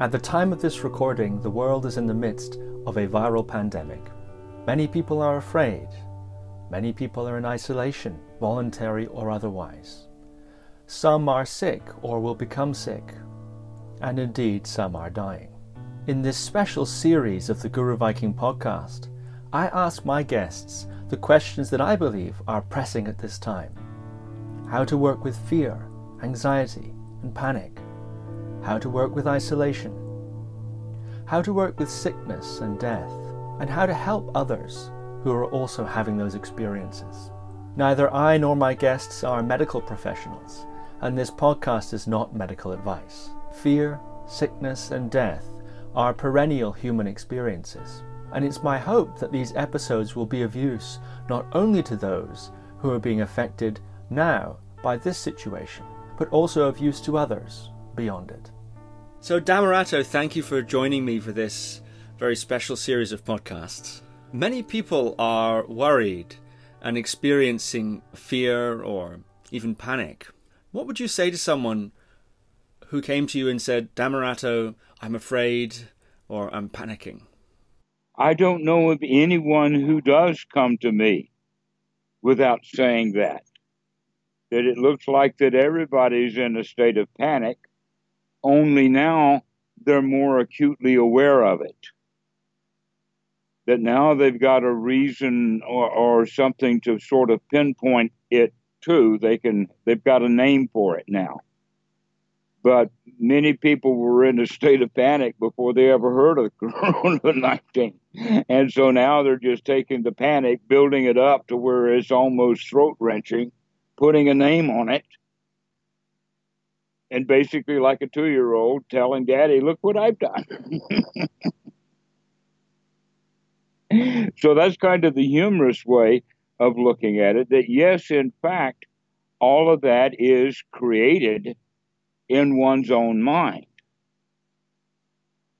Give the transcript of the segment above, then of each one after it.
At the time of this recording, the world is in the midst of a viral pandemic. Many people are afraid. Many people are in isolation, voluntary or otherwise. Some are sick or will become sick. And indeed, some are dying. In this special series of the Guru Viking podcast, I ask my guests the questions that I believe are pressing at this time how to work with fear, anxiety, and panic how to work with isolation, how to work with sickness and death, and how to help others who are also having those experiences. Neither I nor my guests are medical professionals, and this podcast is not medical advice. Fear, sickness, and death are perennial human experiences, and it's my hope that these episodes will be of use not only to those who are being affected now by this situation, but also of use to others beyond it. So, Dhammarato, thank you for joining me for this very special series of podcasts. Many people are worried and experiencing fear or even panic. What would you say to someone who came to you and said, Dhammarato, I'm afraid or I'm panicking? I don't know of anyone who does come to me without saying that. That it looks like that everybody's in a state of panic only now they're more acutely aware of it. That now they've got a reason or, or something to sort of pinpoint it to. They can they've got a name for it now. But many people were in a state of panic before they ever heard of Corona 19. And so now they're just taking the panic, building it up to where it's almost throat wrenching, putting a name on it, and basically like a two year old telling daddy, look what I've done. so that's kind of the humorous way of looking at it that yes, in fact, all of that is created in one's own mind.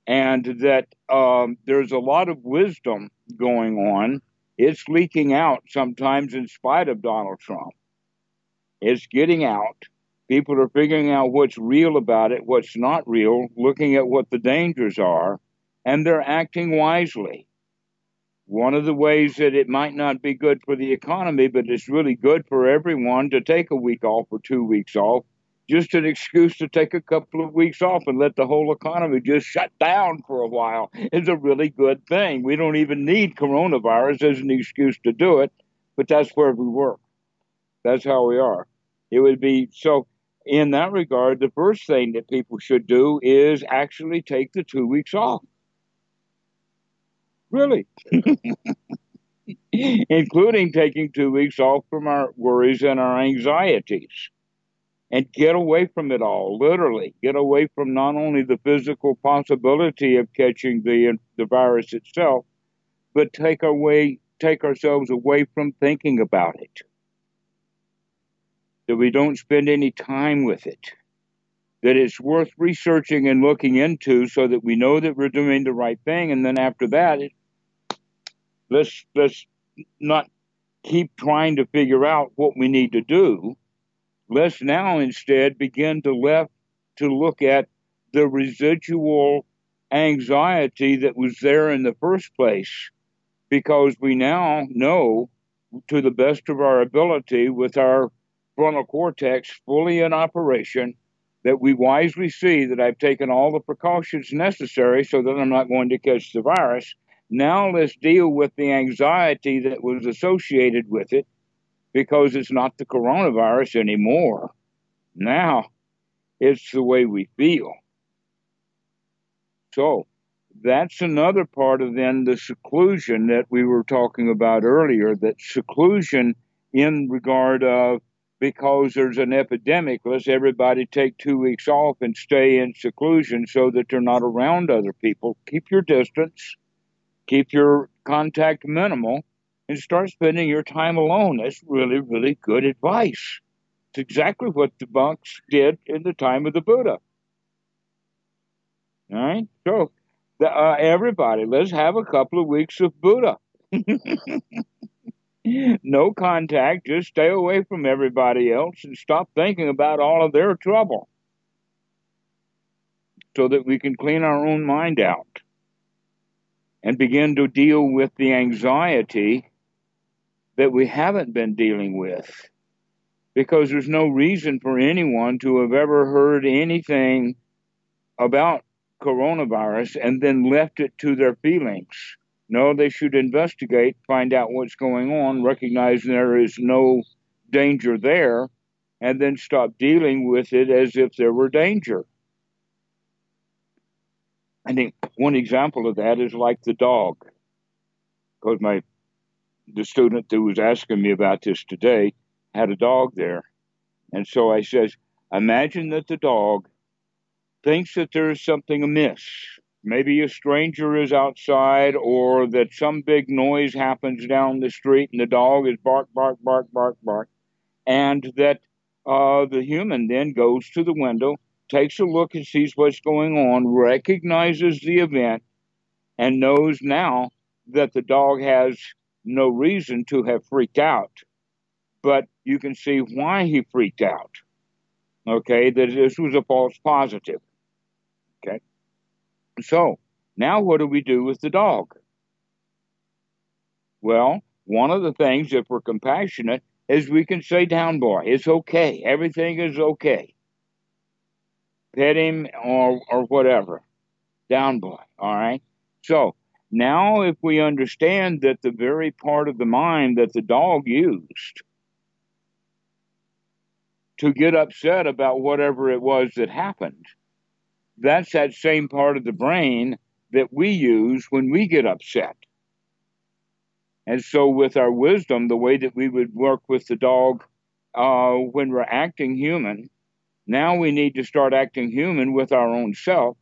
And that um, there's a lot of wisdom going on. It's leaking out sometimes in spite of Donald Trump. It's getting out People are figuring out what's real about it, what's not real, looking at what the dangers are, and they're acting wisely. One of the ways that it might not be good for the economy, but it's really good for everyone to take a week off or two weeks off, just an excuse to take a couple of weeks off and let the whole economy just shut down for a while is a really good thing. We don't even need coronavirus as an excuse to do it, but that's where we work. That's how we are. It would be so in that regard, the first thing that people should do is actually take the two weeks off. Really. Including taking two weeks off from our worries and our anxieties. And get away from it all, literally. Get away from not only the physical possibility of catching the, the virus itself, but take, away, take ourselves away from thinking about it that we don't spend any time with it, that it's worth researching and looking into so that we know that we're doing the right thing. And then after that, it, let's, let's not keep trying to figure out what we need to do. Let's now instead begin to left to look at the residual anxiety that was there in the first place because we now know to the best of our ability with our frontal cortex fully in operation, that we wisely see that I've taken all the precautions necessary so that I'm not going to catch the virus. Now let's deal with the anxiety that was associated with it because it's not the coronavirus anymore. Now it's the way we feel. So that's another part of then the seclusion that we were talking about earlier, that seclusion in regard of because there's an epidemic, let's everybody take two weeks off and stay in seclusion so that they're not around other people. Keep your distance, keep your contact minimal, and start spending your time alone. That's really, really good advice. It's exactly what the monks did in the time of the Buddha. All right? So, uh, everybody, let's have a couple of weeks of Buddha. no contact, just stay away from everybody else and stop thinking about all of their trouble. so that we can clean our own mind out and begin to deal with the anxiety that we haven't been dealing with. Because there's no reason for anyone to have ever heard anything about coronavirus and then left it to their feelings. No, they should investigate, find out what's going on, recognize there is no danger there, and then stop dealing with it as if there were danger. I think one example of that is like the dog. Because my the student who was asking me about this today had a dog there. And so I says, imagine that the dog thinks that there's something amiss. Maybe a stranger is outside or that some big noise happens down the street and the dog is bark, bark, bark, bark, bark. And that uh, the human then goes to the window, takes a look and sees what's going on, recognizes the event, and knows now that the dog has no reason to have freaked out. But you can see why he freaked out. Okay, that this was a false positive. Okay. So, now what do we do with the dog? Well, one of the things, if we're compassionate, is we can say, down boy, it's okay. Everything is okay. Pet him or, or whatever. Down boy, all right? So, now if we understand that the very part of the mind that the dog used to get upset about whatever it was that happened, that's that same part of the brain that we use when we get upset. And so, with our wisdom, the way that we would work with the dog uh, when we're acting human, now we need to start acting human with our own self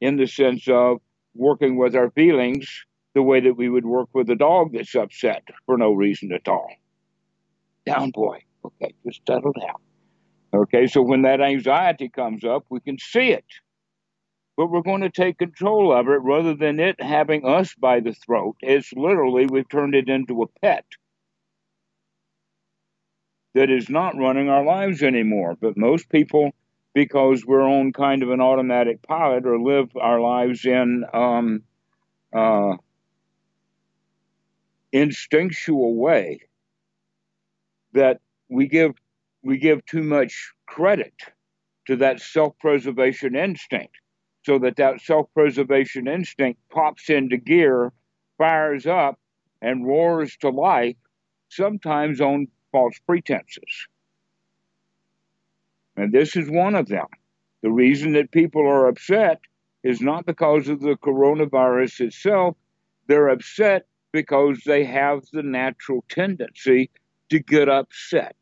in the sense of working with our feelings the way that we would work with a dog that's upset for no reason at all. Down, boy. Okay, just settle down. Okay, so when that anxiety comes up, we can see it but we're going to take control of it rather than it having us by the throat. It's literally, we've turned it into a pet that is not running our lives anymore. But most people, because we're on kind of an automatic pilot or live our lives in um, uh, instinctual way, that we give we give too much credit to that self-preservation instinct so that that self-preservation instinct pops into gear, fires up, and roars to life, sometimes on false pretenses. And this is one of them. The reason that people are upset is not because of the coronavirus itself. They're upset because they have the natural tendency to get upset.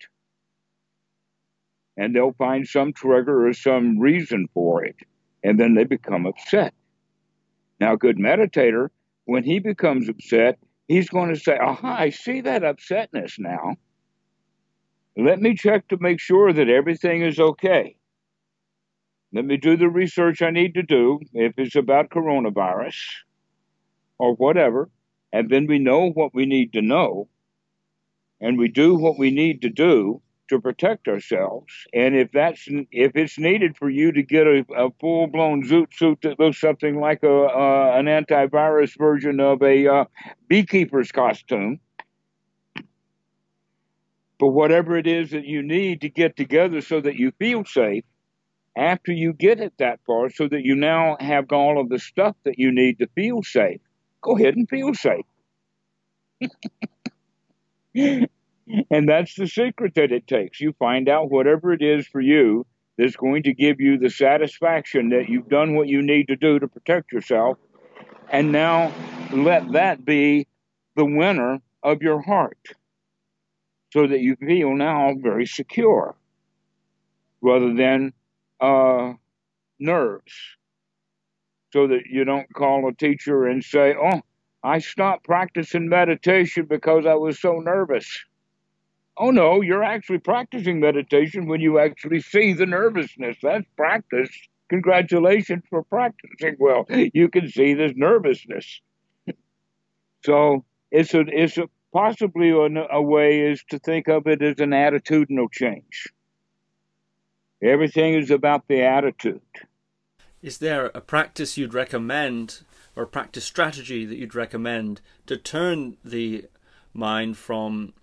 And they'll find some trigger or some reason for it and then they become upset. Now, a good meditator, when he becomes upset, he's going to say, Aha, I see that upsetness now. Let me check to make sure that everything is okay. Let me do the research I need to do if it's about coronavirus or whatever, and then we know what we need to know, and we do what we need to do, to protect ourselves. And if that's if it's needed for you to get a, a full blown zoot suit that looks something like a uh, an antivirus version of a uh, beekeeper's costume, but whatever it is that you need to get together so that you feel safe. After you get it that far, so that you now have all of the stuff that you need to feel safe, go ahead and feel safe. And that's the secret that it takes. You find out whatever it is for you that's going to give you the satisfaction that you've done what you need to do to protect yourself. And now let that be the winner of your heart so that you feel now very secure rather than uh, nerves. So that you don't call a teacher and say, Oh, I stopped practicing meditation because I was so nervous. Oh no, you're actually practicing meditation when you actually see the nervousness. That's practice. Congratulations for practicing well. You can see this nervousness. So it's a it's a possibly a, a way is to think of it as an attitudinal change. Everything is about the attitude. Is there a practice you'd recommend or a practice strategy that you'd recommend to turn the mind from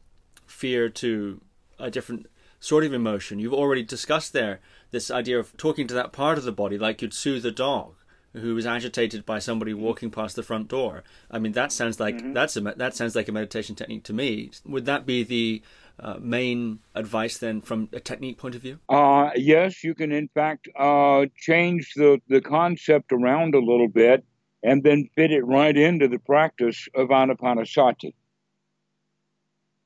fear to a different sort of emotion? You've already discussed there this idea of talking to that part of the body like you'd soothe a dog who is agitated by somebody walking past the front door. I mean, that sounds like mm-hmm. that's a that sounds like a meditation technique to me. Would that be the uh, main advice then from a technique point of view? Uh, yes, you can in fact uh, change the, the concept around a little bit and then fit it right into the practice of anapanasati.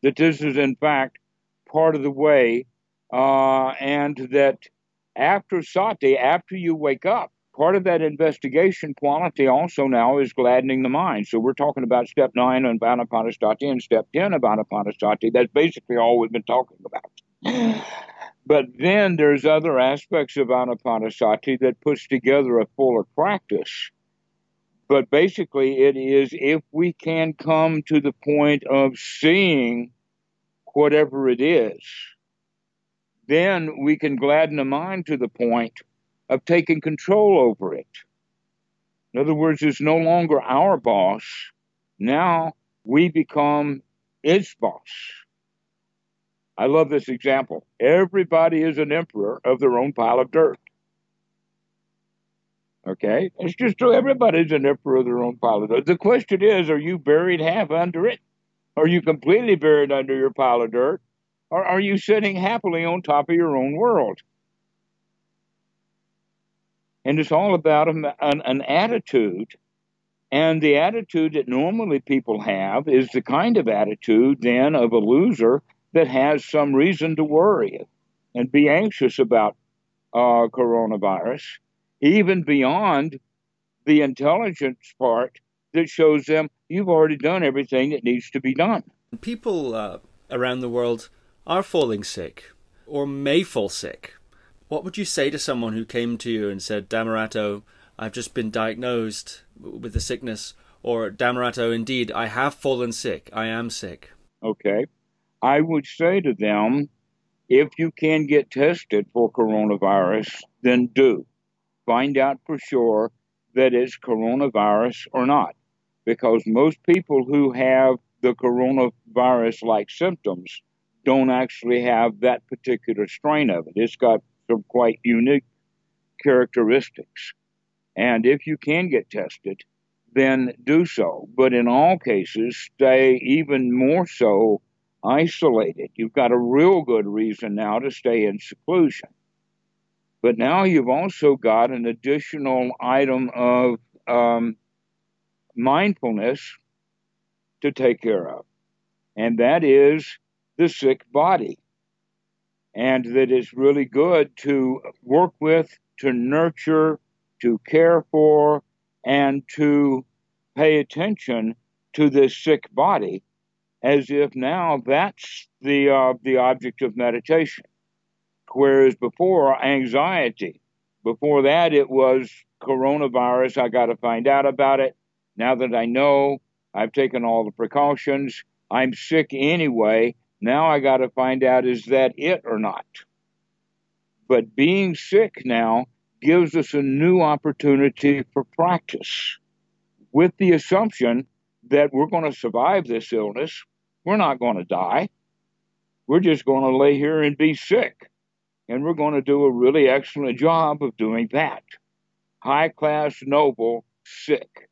That this is in fact part of the way, uh, and that after sati, after you wake up, part of that investigation quality also now is gladdening the mind. So we're talking about step nine on Anapanasati and step 10 of Anapanasati. That's basically all we've been talking about. But then there's other aspects of Anapanasati that puts together a fuller practice. But basically, it is if we can come to the point of seeing whatever it is, then we can gladden the mind to the point of taking control over it. In other words, it's no longer our boss. Now we become its boss. I love this example. Everybody is an emperor of their own pile of dirt. Okay? It's just true. Everybody's an emperor of their own pile of dirt. The question is are you buried half under it? Are you completely buried under your pile of dirt? Or are you sitting happily on top of your own world? And it's all about an, an, attitude. And the attitude that normally people have is the kind of attitude then of a loser that has some reason to worry and be anxious about uh, coronavirus, even beyond the intelligence part that shows them you've already done everything that needs to be done. People uh, around the world are falling sick or may fall sick what would you say to someone who came to you and said, Dhammarato, I've just been diagnosed with the sickness, or Dhammarato, indeed, I have fallen sick, I am sick? Okay. I would say to them, if you can get tested for coronavirus, then do. Find out for sure that it's coronavirus or not. Because most people who have the coronavirus like symptoms don't actually have that particular strain of it. It's got some quite unique characteristics. And if you can get tested, then do so. But in all cases, stay even more so isolated. You've got a real good reason now to stay in seclusion. But now you've also got an additional item of um, mindfulness to take care of, and that is the sick body. And that it's really good to work with, to nurture, to care for, and to pay attention to this sick body as if now that's the uh, the object of meditation. Whereas before anxiety. Before that it was coronavirus. I got to find out about it now that i know i've taken all the precautions i'm sick anyway now I got to find out is that it or not. But being sick now gives us a new opportunity for practice with the assumption that we're going to survive this illness. We're not going to die. We're just going to lay here and be sick. And we're going to do a really excellent job of doing that. High class, noble, sick.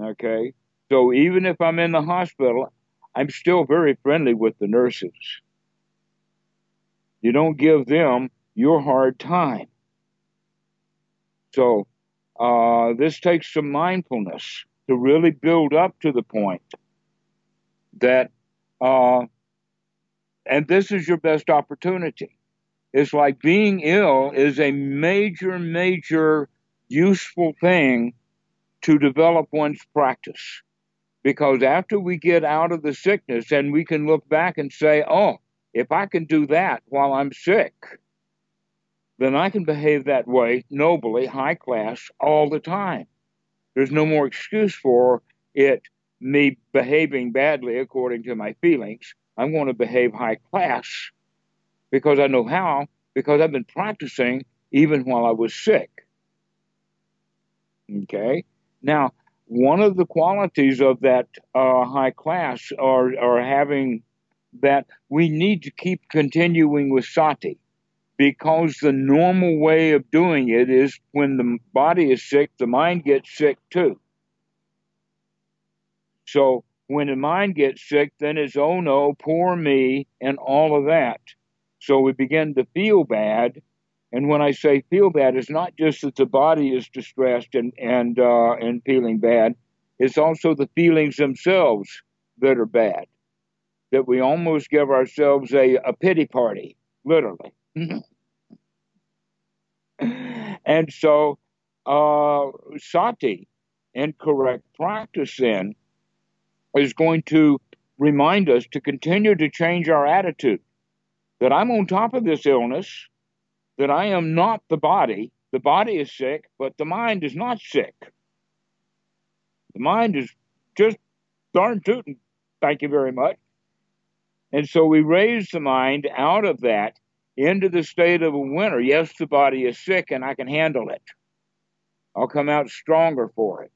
Okay? So even if I'm in the hospital, I'm still very friendly with the nurses. You don't give them your hard time. So uh, this takes some mindfulness to really build up to the point that, uh, and this is your best opportunity. It's like being ill is a major, major useful thing to develop one's practice. Because after we get out of the sickness and we can look back and say, oh, if I can do that while I'm sick, then I can behave that way nobly, high class, all the time. There's no more excuse for it, me behaving badly according to my feelings. I'm going to behave high class because I know how, because I've been practicing even while I was sick. Okay. Now, one of the qualities of that uh, high class are, are having that we need to keep continuing with sati because the normal way of doing it is when the body is sick, the mind gets sick too. So when the mind gets sick, then it's, oh no, poor me, and all of that. So we begin to feel bad. And when I say feel bad, it's not just that the body is distressed and, and, uh, and feeling bad, it's also the feelings themselves that are bad. That we almost give ourselves a, a pity party, literally. and so, uh, sati, incorrect practice, then, is going to remind us to continue to change our attitude. That I'm on top of this illness, that I am not the body. The body is sick, but the mind is not sick. The mind is just darn tootin'. Thank you very much. And so we raise the mind out of that into the state of a winner. Yes, the body is sick and I can handle it. I'll come out stronger for it.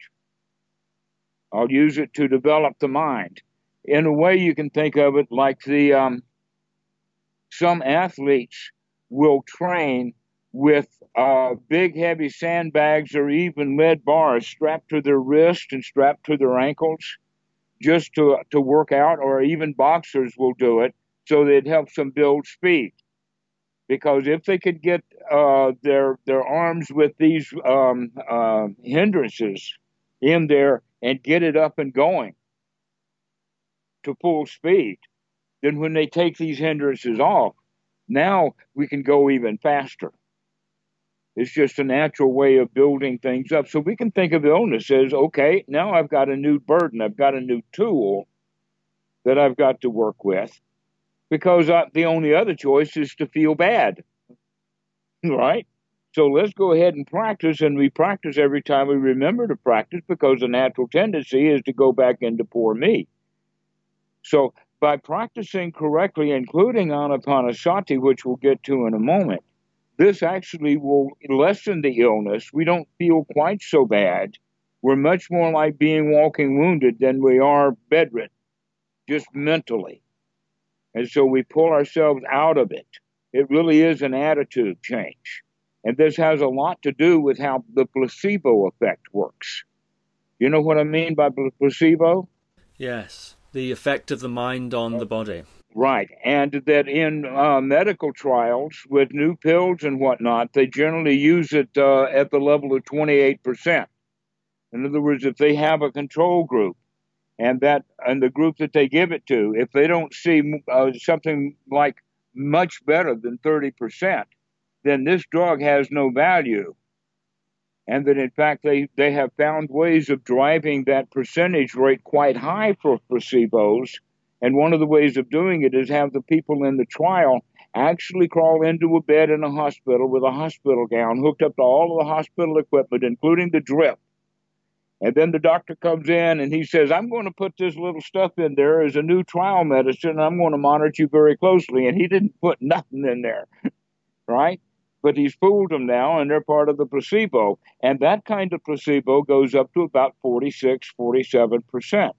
I'll use it to develop the mind. In a way, you can think of it like the um, some athletes will train with uh, big, heavy sandbags or even lead bars strapped to their wrists and strapped to their ankles just to, to work out, or even boxers will do it so that it helps them build speed. Because if they could get uh, their their arms with these um, uh, hindrances in there and get it up and going to full speed, then when they take these hindrances off, now we can go even faster. It's just a natural way of building things up. So we can think of illness as okay, now I've got a new burden, I've got a new tool that I've got to work with because I, the only other choice is to feel bad. right? So let's go ahead and practice, and we practice every time we remember to practice because the natural tendency is to go back into poor me. So by practicing correctly, including Anapanasati, which we'll get to in a moment, this actually will lessen the illness. We don't feel quite so bad. We're much more like being walking wounded than we are bedridden, just mentally. And so we pull ourselves out of it. It really is an attitude change. And this has a lot to do with how the placebo effect works. You know what I mean by placebo? Yes, the effect of the mind on the body. Right, and that in uh, medical trials with new pills and whatnot, they generally use it uh, at the level of 28%. In other words, if they have a control group, and that and the group that they give it to, if they don't see uh, something like much better than 30%, then this drug has no value. And that in fact they, they have found ways of driving that percentage rate quite high for placebos. And one of the ways of doing it is have the people in the trial actually crawl into a bed in a hospital with a hospital gown hooked up to all of the hospital equipment, including the drip. And then the doctor comes in and he says, I'm going to put this little stuff in there as a new trial medicine. I'm going to monitor you very closely. And he didn't put nothing in there, right? But he's fooled them now and they're part of the placebo. And that kind of placebo goes up to about 46, 47%.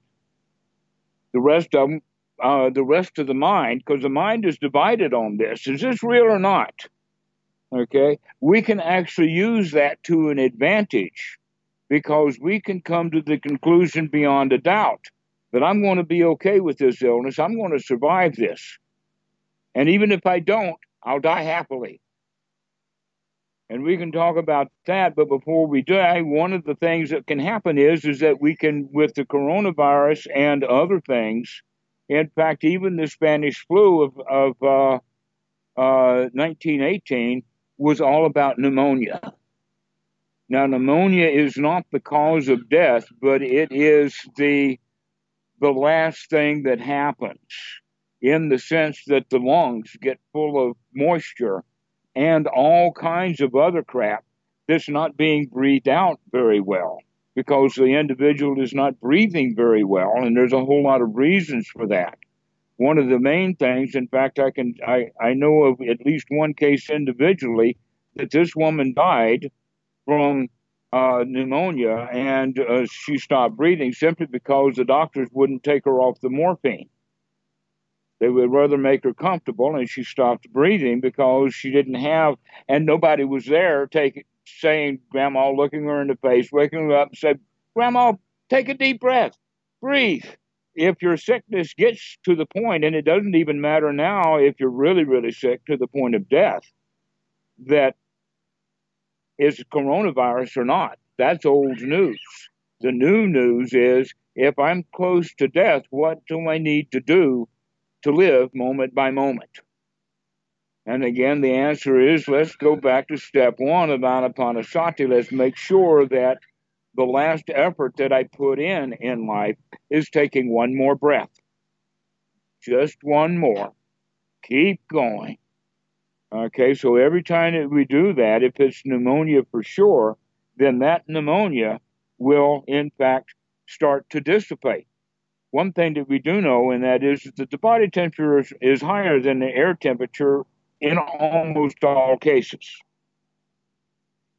The rest of them, uh, the rest of the mind, because the mind is divided on this. Is this real or not? Okay. We can actually use that to an advantage because we can come to the conclusion beyond a doubt that I'm going to be okay with this illness. I'm going to survive this. And even if I don't, I'll die happily and we can talk about that. But before we die, one of the things that can happen is is that we can, with the coronavirus and other things, in fact, even the Spanish flu of of uh, uh, 1918 was all about pneumonia. Now, pneumonia is not the cause of death, but it is the the last thing that happens in the sense that the lungs get full of moisture and all kinds of other crap that's not being breathed out very well because the individual is not breathing very well, and there's a whole lot of reasons for that. One of the main things, in fact, I can I, I know of at least one case individually that this woman died from uh, pneumonia, and uh, she stopped breathing simply because the doctors wouldn't take her off the morphine. They would rather make her comfortable, and she stopped breathing because she didn't have, and nobody was there taking, saying, Grandma, looking her in the face, waking her up, and said, Grandma, take a deep breath, breathe. If your sickness gets to the point, and it doesn't even matter now if you're really, really sick to the point of death, that is coronavirus or not. That's old news. The new news is if I'm close to death, what do I need to do to live moment by moment? And again, the answer is let's go back to step one of Anapanasati. Let's make sure that the last effort that I put in in life is taking one more breath. Just one more. Keep going. Okay, so every time that we do that, if it's pneumonia for sure, then that pneumonia will, in fact, start to dissipate. One thing that we do know, and that is that the body temperature is, is higher than the air temperature in almost all cases.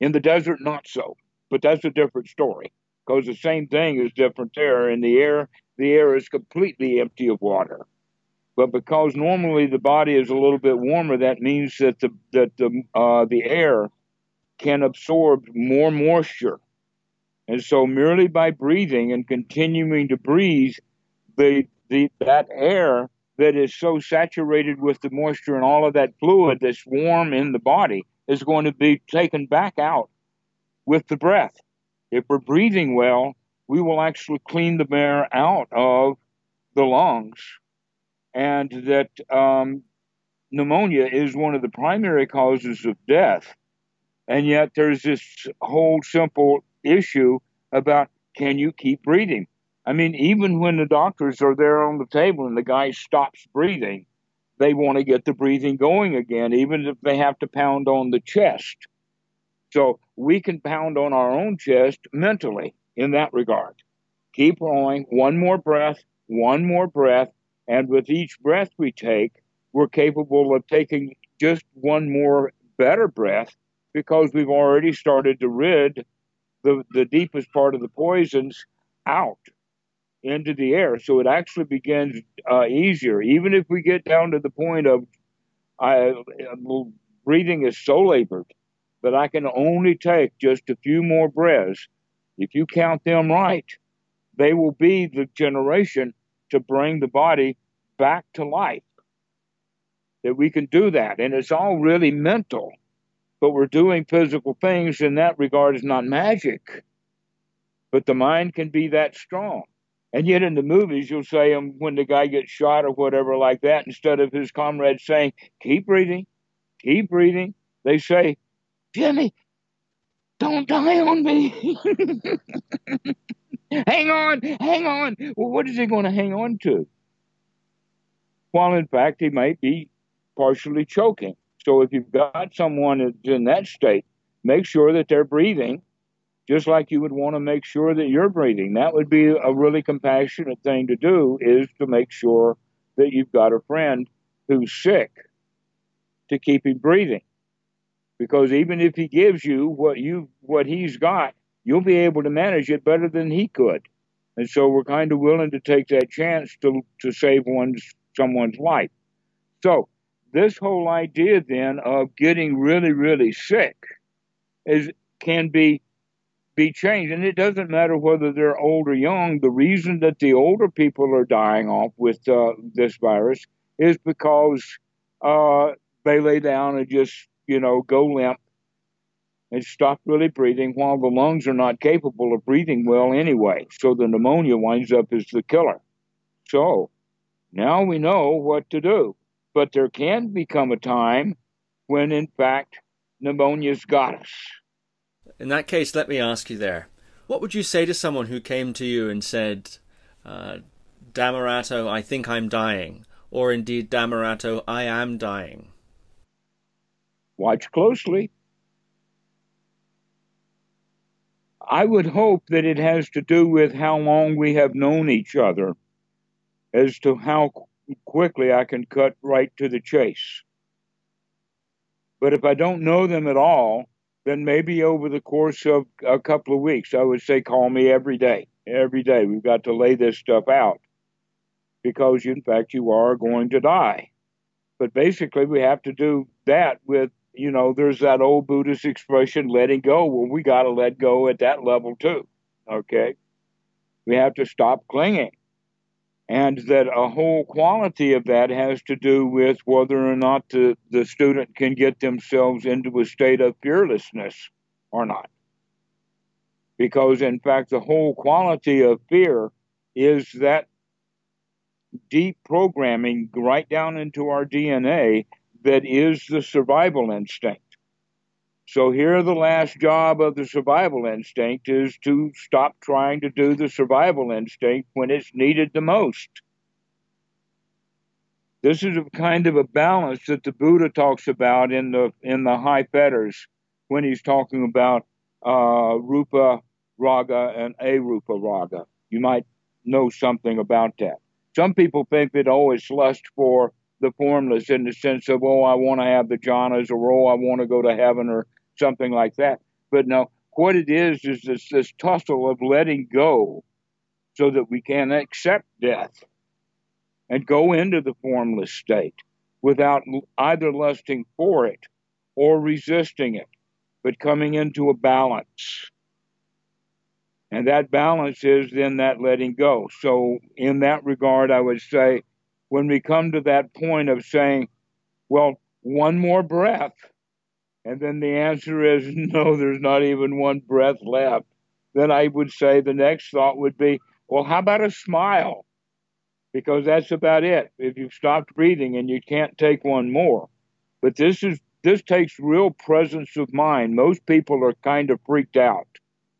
In the desert, not so, but that's a different story because the same thing is different there. In the air, the air is completely empty of water. But because normally the body is a little bit warmer, that means that the that the uh, the air can absorb more moisture, and so merely by breathing and continuing to breathe, the the that air that is so saturated with the moisture and all of that fluid that's warm in the body is going to be taken back out with the breath. If we're breathing well, we will actually clean the air out of the lungs and that um, pneumonia is one of the primary causes of death. And yet there's this whole simple issue about can you keep breathing? I mean, even when the doctors are there on the table and the guy stops breathing, they want to get the breathing going again, even if they have to pound on the chest. So we can pound on our own chest mentally in that regard. Keep going, one more breath, one more breath, and with each breath we take, we're capable of taking just one more better breath because we've already started to rid the, the deepest part of the poisons out into the air. So it actually begins uh, easier. Even if we get down to the point of I, breathing is so labored that I can only take just a few more breaths. If you count them right, they will be the generation to bring the body back to life. That we can do that. And it's all really mental. But we're doing physical things in that regard is not magic. But the mind can be that strong. And yet in the movies, you'll say um, when the guy gets shot or whatever like that, instead of his comrades saying, keep breathing, keep breathing, they say, Jimmy, don't die on me. hang on, hang on. Well, what is he going to hang on to? While in fact, he might be partially choking. So if you've got someone that's in that state, make sure that they're breathing just like you would want to make sure that you're breathing. That would be a really compassionate thing to do is to make sure that you've got a friend who's sick to keep him breathing. Because even if he gives you what you what he's got, you'll be able to manage it better than he could. And so we're kind of willing to take that chance to to save one's someone's life. So this whole idea then of getting really, really sick is can be be changed. And it doesn't matter whether they're old or young. The reason that the older people are dying off with uh, this virus is because uh, they lay down and just, you know, go limp and stop really breathing while the lungs are not capable of breathing well anyway. So the pneumonia winds up as the killer. So now we know what to do. But there can become a time when, in fact, pneumonia's got us. In that case, let me ask you there. What would you say to someone who came to you and said, uh, Dhammarato, I think I'm dying, or indeed, Dhammarato, I am dying? Watch closely. I would hope that it has to do with how long we have known each other as to how quickly I can cut right to the chase. But if I don't know them at all, then maybe over the course of a couple of weeks, I would say call me every day. Every day. We've got to lay this stuff out because, in fact, you are going to die. But basically, we have to do that with, you know, there's that old Buddhist expression, letting go. Well, we got to let go at that level too. Okay? We have to stop clinging. And that a whole quality of that has to do with whether or not the, the student can get themselves into a state of fearlessness or not. Because, in fact, the whole quality of fear is that deep programming right down into our DNA that is the survival instinct. So here the last job of the survival instinct is to stop trying to do the survival instinct when it's needed the most. This is a kind of a balance that the Buddha talks about in the in the high fetters when he's talking about uh, rupa raga and arupa raga. You might know something about that. Some people think that oh, lust for the formless in the sense of oh, I want to have the jhanas or oh, I want to go to heaven or something like that. But no, what it is is this, this tussle of letting go so that we can accept death and go into the formless state without either lusting for it or resisting it, but coming into a balance. And that balance is then that letting go. So, in that regard, I would say when we come to that point of saying, well, one more breath, and then the answer is no, there's not even one breath left, then I would say the next thought would be, well, how about a smile? Because that's about it. If you've stopped breathing and you can't take one more. But this is this takes real presence of mind. Most people are kind of freaked out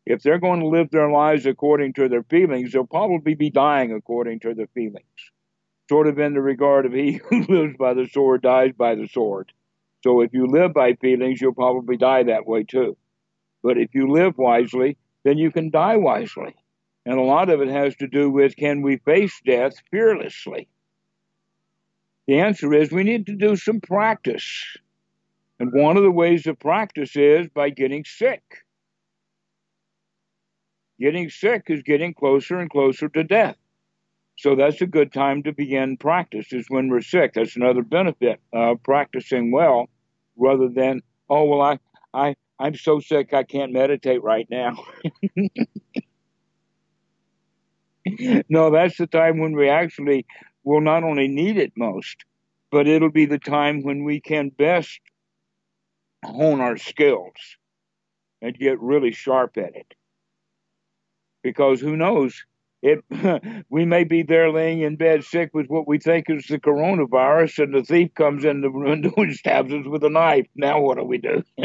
if they're going to live their lives according to their feelings, they'll probably be dying according to their feelings. Sort of in the regard of he who lives by the sword dies by the sword. So if you live by feelings, you'll probably die that way too. But if you live wisely, then you can die wisely. And a lot of it has to do with can we face death fearlessly? The answer is we need to do some practice. And one of the ways of practice is by getting sick getting sick is getting closer and closer to death. So that's a good time to begin practice is when we're sick. That's another benefit of practicing well rather than, oh, well, I, I, I'm so sick I can't meditate right now. no, that's the time when we actually will not only need it most, but it'll be the time when we can best hone our skills and get really sharp at it because who knows? It, we may be there laying in bed sick with what we think is the coronavirus, and the thief comes in the window and stabs us with a knife. Now what do we do?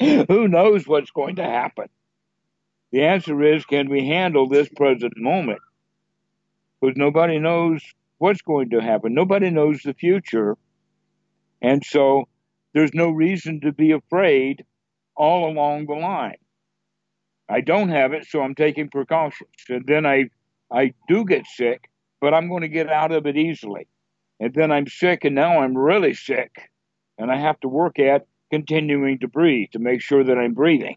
You know, who knows what's going to happen? The answer is, can we handle this present moment? Because nobody knows what's going to happen. Nobody knows the future, and so there's no reason to be afraid all along the line. I don't have it, so I'm taking precautions. And then I, I do get sick, but I'm going to get out of it easily. And then I'm sick, and now I'm really sick, and I have to work at continuing to breathe to make sure that I'm breathing.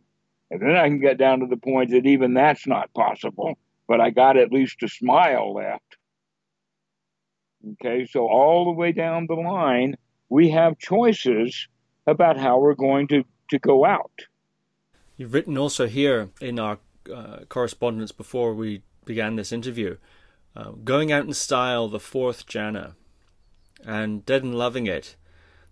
And then I can get down to the point that even that's not possible, but I got at least a smile left. Okay, so all the way down the line, we have choices about how we're going to, to go out. You've written also here in our uh, correspondence before we began this interview, uh, going out in style, the fourth jhana, and Dead and Loving It,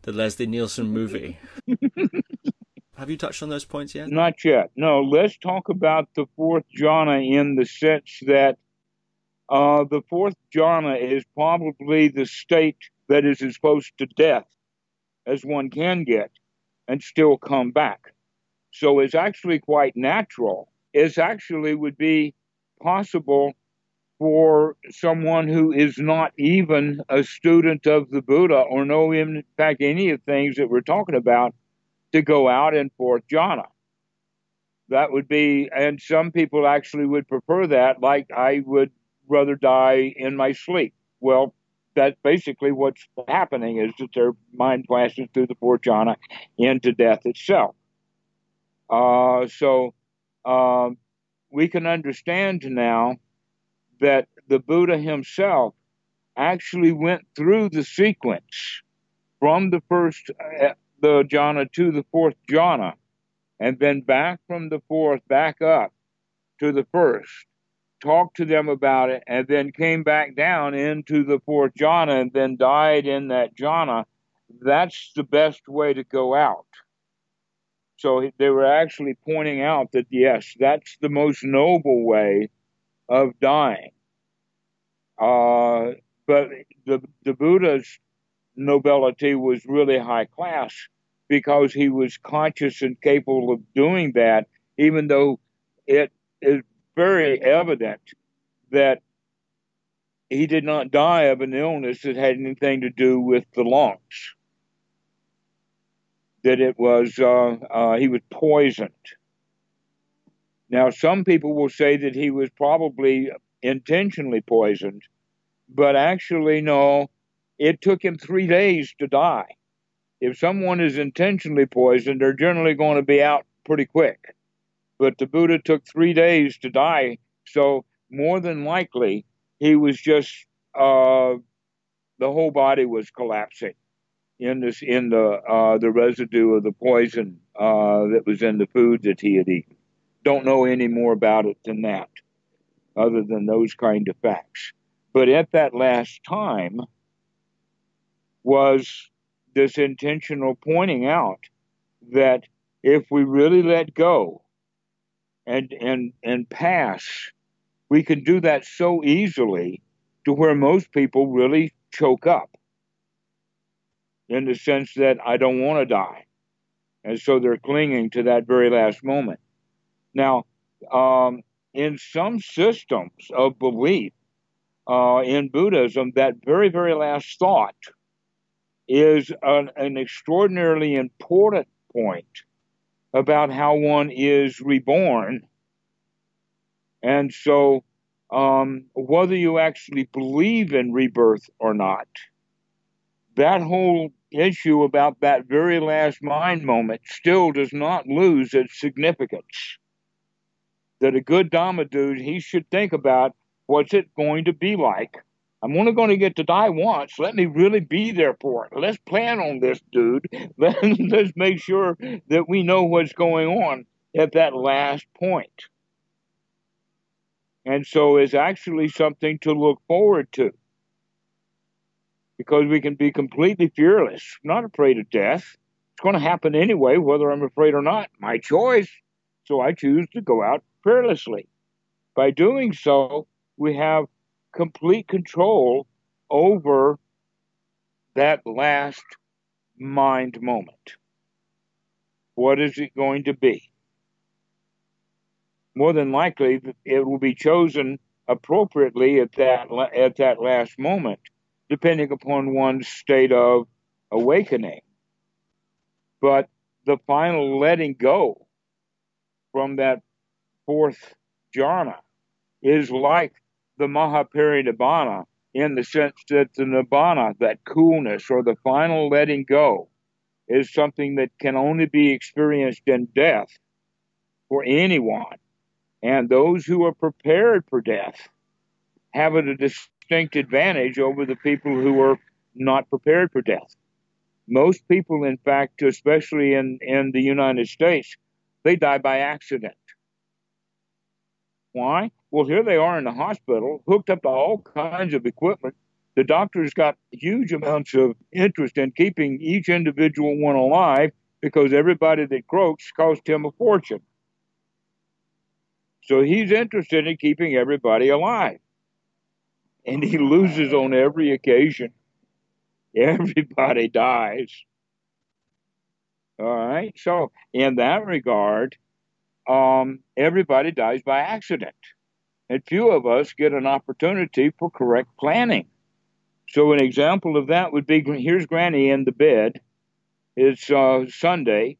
the Leslie Nielsen movie. Have you touched on those points yet? Not yet. No, let's talk about the fourth jhana in the sense that uh, the fourth jhana is probably the state that is as close to death as one can get and still come back. So it's actually quite natural. It actually would be possible for someone who is not even a student of the Buddha or know, in fact, any of the things that we're talking about to go out in fourth jhana. That would be, and some people actually would prefer that, like I would rather die in my sleep. Well, that's basically what's happening is that their mind flashes through the fourth jhana into death itself. Uh, so um, we can understand now that the Buddha himself actually went through the sequence from the first uh, the jhana to the fourth jhana, and then back from the fourth back up to the first, talked to them about it, and then came back down into the fourth jhana and then died in that jhana. That's the best way to go out. So they were actually pointing out that yes, that's the most noble way of dying. Uh, but the the Buddha's nobility was really high class because he was conscious and capable of doing that, even though it is very evident that he did not die of an illness that had anything to do with the lungs that it was uh, uh, he was poisoned. Now, some people will say that he was probably intentionally poisoned, but actually, no. It took him three days to die. If someone is intentionally poisoned, they're generally going to be out pretty quick. But the Buddha took three days to die, so more than likely he was just uh, the whole body was collapsing in this in the uh, the residue of the poison uh, that was in the food that he had eaten. Don't know any more about it than that, other than those kind of facts. But at that last time was this intentional pointing out that if we really let go and and and pass, we can do that so easily to where most people really choke up in the sense that I don't want to die. And so they're clinging to that very last moment. Now, um, in some systems of belief uh, in Buddhism, that very, very last thought is an, an extraordinarily important point about how one is reborn. And so, um, whether you actually believe in rebirth or not, that whole issue about that very last mind moment still does not lose its significance. That a good Dhamma dude, he should think about what's it going to be like. I'm only going to get to die once. Let me really be there for it. Let's plan on this, dude. Let's make sure that we know what's going on at that last point. And so it's actually something to look forward to because we can be completely fearless, not afraid of death. It's going to happen anyway, whether I'm afraid or not. My choice. So I choose to go out fearlessly. By doing so, we have complete control over that last mind moment. What is it going to be? More than likely, it will be chosen appropriately at that at that last moment depending upon one's state of awakening. But the final letting go from that fourth jhana is like the Mahaparinibbana in the sense that the nibbana, that coolness or the final letting go, is something that can only be experienced in death for anyone. And those who are prepared for death have a distinct advantage over the people who are not prepared for death. Most people, in fact, especially in, in the United States, they die by accident. Why? Well, here they are in the hospital, hooked up to all kinds of equipment. The doctor's got huge amounts of interest in keeping each individual one alive because everybody that croaks cost him a fortune. So he's interested in keeping everybody alive and he loses on every occasion. Everybody dies. All right. So, in that regard, um, everybody dies by accident. And few of us get an opportunity for correct planning. So, an example of that would be here's Granny in the bed. It's uh, Sunday.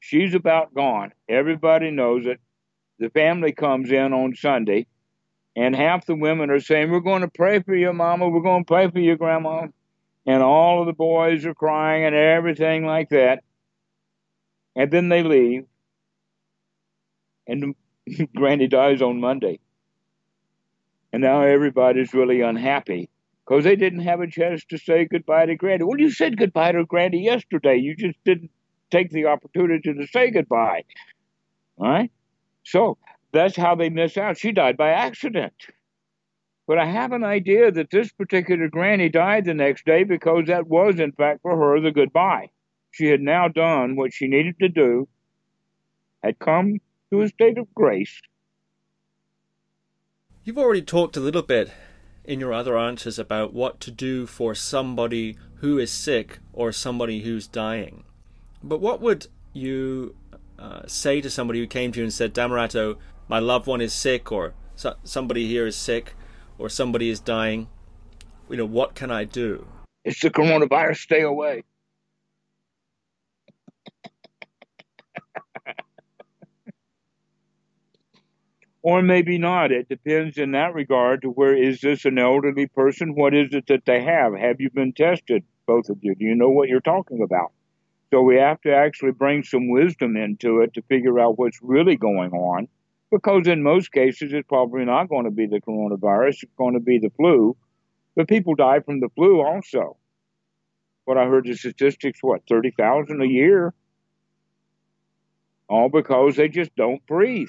She's about gone. Everybody knows it. The family comes in on Sunday And half the women are saying, We're going to pray for your mama, we're going to pray for your grandma. And all of the boys are crying and everything like that. And then they leave. And Granny dies on Monday. And now everybody's really unhappy because they didn't have a chance to say goodbye to Granny. Well, you said goodbye to Granny yesterday. You just didn't take the opportunity to say goodbye. All right? So that's how they miss out. She died by accident. But I have an idea that this particular granny died the next day because that was, in fact, for her the goodbye. She had now done what she needed to do, had come to a state of grace. You've already talked a little bit in your other answers about what to do for somebody who is sick or somebody who's dying. But what would you uh, say to somebody who came to you and said, Dhammarato, my loved one is sick, or so- somebody here is sick, or somebody is dying? You know, what can I do? It's the coronavirus, stay away. or maybe not. It depends in that regard to where is this an elderly person? What is it that they have? Have you been tested, both of you? Do you know what you're talking about? So we have to actually bring some wisdom into it to figure out what's really going on. Because in most cases, it's probably not going to be the coronavirus, it's going to be the flu. But people die from the flu also. But I heard the statistics, what, 30,000 a year? All because they just don't breathe.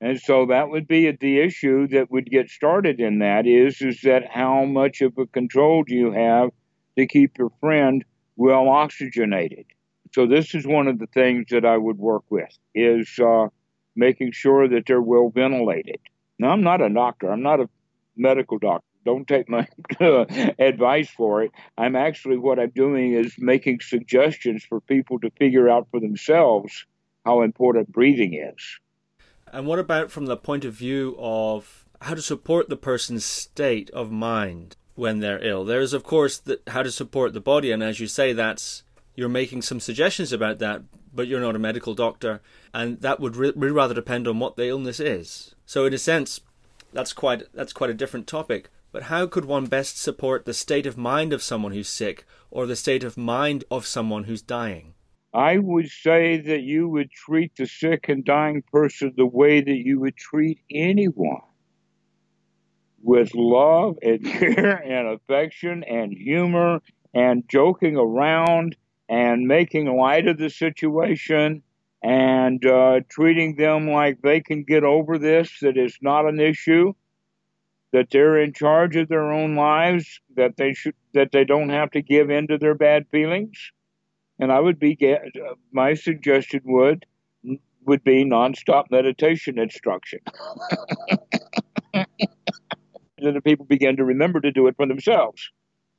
And so that would be the issue that would get started in that is, is that how much of a control do you have to keep your friend well oxygenated? So this is one of the things that I would work with is uh, making sure that they're well ventilated. Now I'm not a doctor. I'm not a medical doctor. Don't take my advice for it. I'm actually what I'm doing is making suggestions for people to figure out for themselves how important breathing is. And what about from the point of view of how to support the person's state of mind when they're ill? There's, of course, the, how to support the body, and as you say, that's you're making some suggestions about that, but you're not a medical doctor, and that would re- really rather depend on what the illness is. So, in a sense, that's quite that's quite a different topic. But how could one best support the state of mind of someone who's sick, or the state of mind of someone who's dying? I would say that you would treat the sick and dying person the way that you would treat anyone with love and care and affection and humor and joking around and making light of the situation and uh, treating them like they can get over this, that it's not an issue, that they're in charge of their own lives, that they should, that they don't have to give in to their bad feelings and I would be my suggestion would would be nonstop meditation instruction. and the people begin to remember to do it for themselves.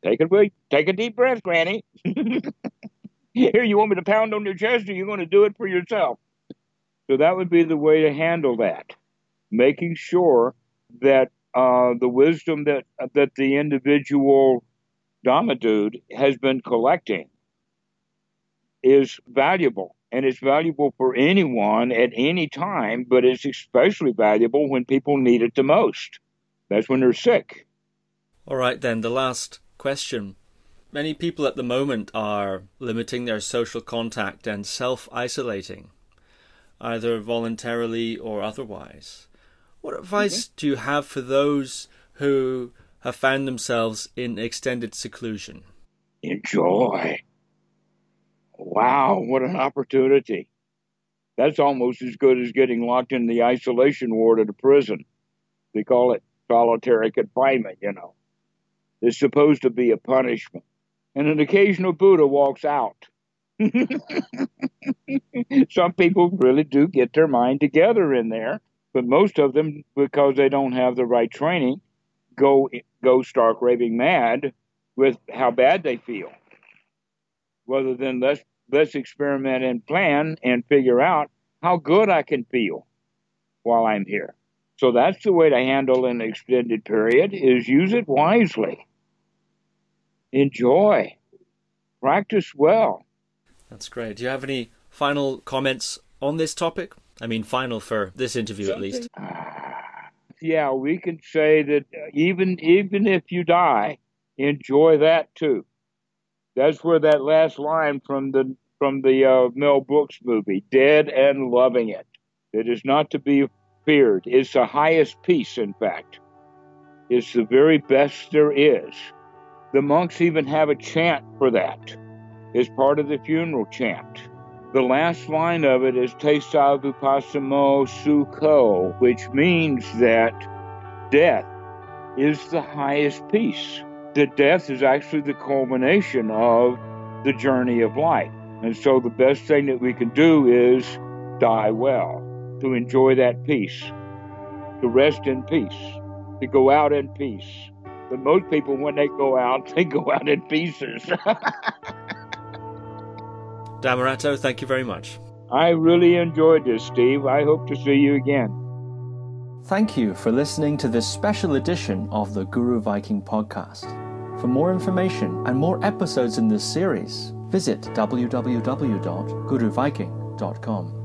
Take a take a deep breath, Granny. Here, you want me to pound on your chest, or you're going to do it for yourself? So that would be the way to handle that, making sure that uh, the wisdom that that the individual Dhamma dude has been collecting is valuable and it's valuable for anyone at any time, but it's especially valuable when people need it the most. That's when they're sick. All right, then, the last question. Many people at the moment are limiting their social contact and self isolating, either voluntarily or otherwise. What advice mm-hmm. do you have for those who have found themselves in extended seclusion? Enjoy Wow, what an opportunity. That's almost as good as getting locked in the isolation ward at a prison. They call it solitary confinement, you know. It's supposed to be a punishment. And an occasional Buddha walks out. Some people really do get their mind together in there, but most of them, because they don't have the right training, go go stark raving mad with how bad they feel rather than let's let's experiment and plan and figure out how good I can feel while I'm here. So that's the way to handle an extended period is use it wisely. Enjoy. Practice well. That's great. Do you have any final comments on this topic? I mean, final for this interview Something, at least. yeah, we can say that even even if you die, enjoy that too. That's where that last line from the from the uh, Mel Brooks movie, "Dead and Loving It." It is not to be feared. It's the highest peace, in fact. It's the very best there is. The monks even have a chant for that. It's part of the funeral chant. The last line of it is Tesam Vupasamo Sukho, which means that death is the highest peace. That death is actually the culmination of the journey of life. And so the best thing that we can do is die well, to enjoy that peace, to rest in peace, to go out in peace. But most people, when they go out, they go out in pieces. Dhammarato, thank you very much. I really enjoyed this, Steve. I hope to see you again. Thank you for listening to this special edition of the Guru Viking podcast. For more information and more episodes in this series, visit www.guruviking.com.